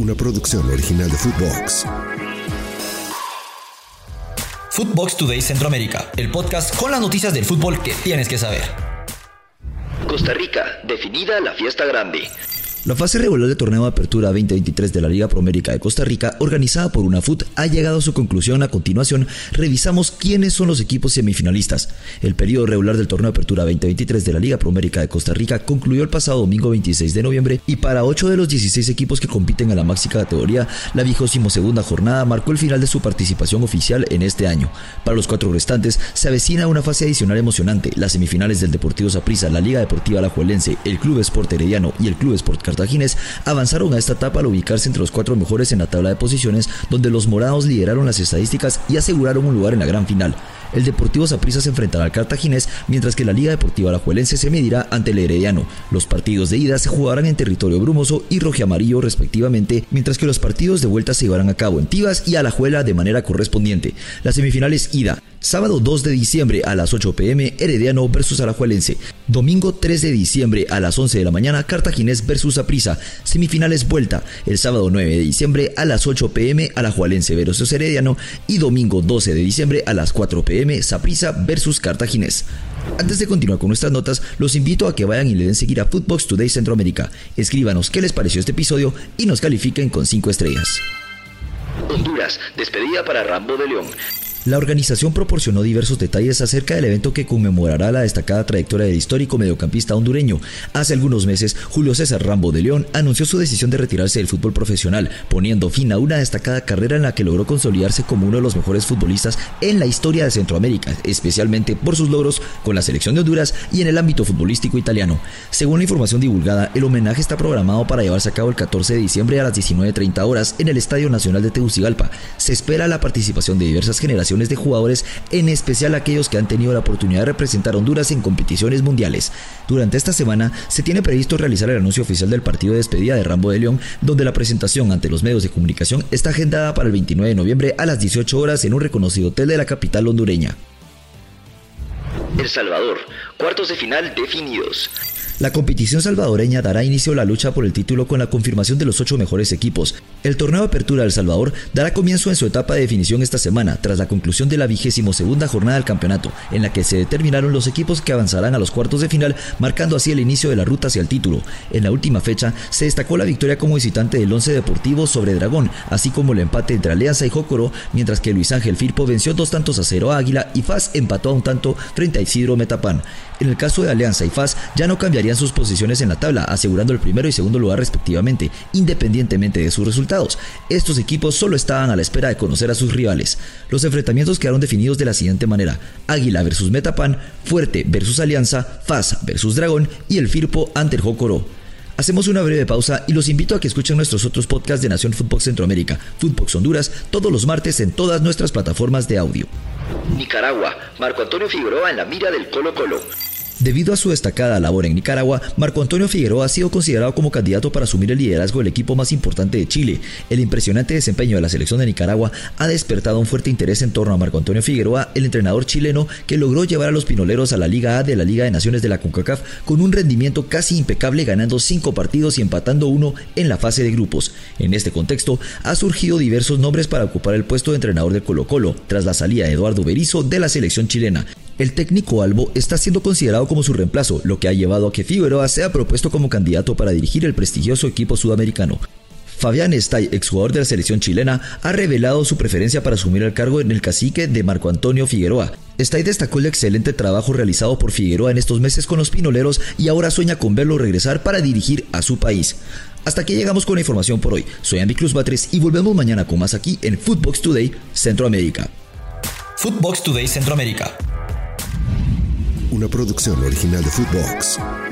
una producción original de Footbox. Footbox Today Centroamérica, el podcast con las noticias del fútbol que tienes que saber. Costa Rica, definida la fiesta grande. La fase regular del torneo de apertura 2023 de la Liga Promérica de Costa Rica, organizada por UNAFUT, ha llegado a su conclusión. A continuación, revisamos quiénes son los equipos semifinalistas. El periodo regular del torneo de apertura 2023 de la Liga Promérica de Costa Rica concluyó el pasado domingo 26 de noviembre y para 8 de los 16 equipos que compiten en la máxima categoría, la segunda jornada marcó el final de su participación oficial en este año. Para los cuatro restantes, se avecina una fase adicional emocionante. Las semifinales del Deportivo Saprissa, la Liga Deportiva Alajuelense, el Club Sport Herediano y el Club Sport cartaginés avanzaron a esta etapa al ubicarse entre los cuatro mejores en la tabla de posiciones, donde los morados lideraron las estadísticas y aseguraron un lugar en la gran final. El Deportivo Saprissa se enfrentará al cartaginés, mientras que la Liga Deportiva Alajuelense se medirá ante el Herediano. Los partidos de ida se jugarán en territorio brumoso y rojiamarillo respectivamente, mientras que los partidos de vuelta se llevarán a cabo en Tivas y Alajuela de manera correspondiente. Las semifinales ida Sábado 2 de diciembre a las 8 pm, Herediano versus Alajuelense. Domingo 3 de diciembre a las 11 de la mañana, Cartaginés versus Aprisa. Semifinales vuelta. El sábado 9 de diciembre a las 8 pm, Alajuelense versus Herediano. Y domingo 12 de diciembre a las 4 pm, Saprisa versus Cartaginés. Antes de continuar con nuestras notas, los invito a que vayan y le den seguir a Footbox Today Centroamérica. Escríbanos qué les pareció este episodio y nos califiquen con 5 estrellas. Honduras, despedida para Rambo de León. La organización proporcionó diversos detalles acerca del evento que conmemorará la destacada trayectoria del histórico mediocampista hondureño. Hace algunos meses, Julio César Rambo de León anunció su decisión de retirarse del fútbol profesional, poniendo fin a una destacada carrera en la que logró consolidarse como uno de los mejores futbolistas en la historia de Centroamérica, especialmente por sus logros con la selección de Honduras y en el ámbito futbolístico italiano. Según la información divulgada, el homenaje está programado para llevarse a cabo el 14 de diciembre a las 19.30 horas en el Estadio Nacional de Tegucigalpa. Se espera la participación de diversas generaciones de jugadores, en especial aquellos que han tenido la oportunidad de representar a Honduras en competiciones mundiales. Durante esta semana se tiene previsto realizar el anuncio oficial del partido de despedida de Rambo de León, donde la presentación ante los medios de comunicación está agendada para el 29 de noviembre a las 18 horas en un reconocido hotel de la capital hondureña. El Salvador, cuartos de final definidos. La competición salvadoreña dará inicio a la lucha por el título con la confirmación de los ocho mejores equipos. El torneo de apertura del Salvador dará comienzo en su etapa de definición esta semana, tras la conclusión de la vigésimo segunda jornada del campeonato, en la que se determinaron los equipos que avanzarán a los cuartos de final, marcando así el inicio de la ruta hacia el título. En la última fecha se destacó la victoria como visitante del Once Deportivo sobre Dragón, así como el empate entre Alianza y Jócoro, mientras que Luis Ángel Firpo venció dos tantos a cero a Águila y Faz empató a un tanto frente a Isidro Metapán. En el caso de Alianza y Faz ya no cambiarían sus posiciones en la tabla, asegurando el primero y segundo lugar respectivamente, independientemente de sus resultados. Estos equipos solo estaban a la espera de conocer a sus rivales. Los enfrentamientos quedaron definidos de la siguiente manera: Águila versus Metapan, Fuerte versus Alianza, Faz versus Dragón y el Firpo ante el Jocoro. Hacemos una breve pausa y los invito a que escuchen nuestros otros podcasts de Nación Fútbol Centroamérica, Footbox Honduras, todos los martes en todas nuestras plataformas de audio. Nicaragua, Marco Antonio Figueroa en la mira del Colo Colo. Debido a su destacada labor en Nicaragua, Marco Antonio Figueroa ha sido considerado como candidato para asumir el liderazgo del equipo más importante de Chile. El impresionante desempeño de la selección de Nicaragua ha despertado un fuerte interés en torno a Marco Antonio Figueroa, el entrenador chileno que logró llevar a los pinoleros a la Liga A de la Liga de Naciones de la CONCACAF con un rendimiento casi impecable ganando cinco partidos y empatando uno en la fase de grupos. En este contexto, ha surgido diversos nombres para ocupar el puesto de entrenador de Colo Colo, tras la salida de Eduardo Berizzo de la selección chilena. El técnico Albo está siendo considerado como su reemplazo, lo que ha llevado a que Figueroa sea propuesto como candidato para dirigir el prestigioso equipo sudamericano. Fabián Estay, exjugador de la selección chilena, ha revelado su preferencia para asumir el cargo en el cacique de Marco Antonio Figueroa. Estay destacó el excelente trabajo realizado por Figueroa en estos meses con los pinoleros y ahora sueña con verlo regresar para dirigir a su país. Hasta aquí llegamos con la información por hoy. Soy Andy Cruz Batres y volvemos mañana con más aquí en Footbox Today Centroamérica. Footbox Today Centroamérica una producción original de Footbox.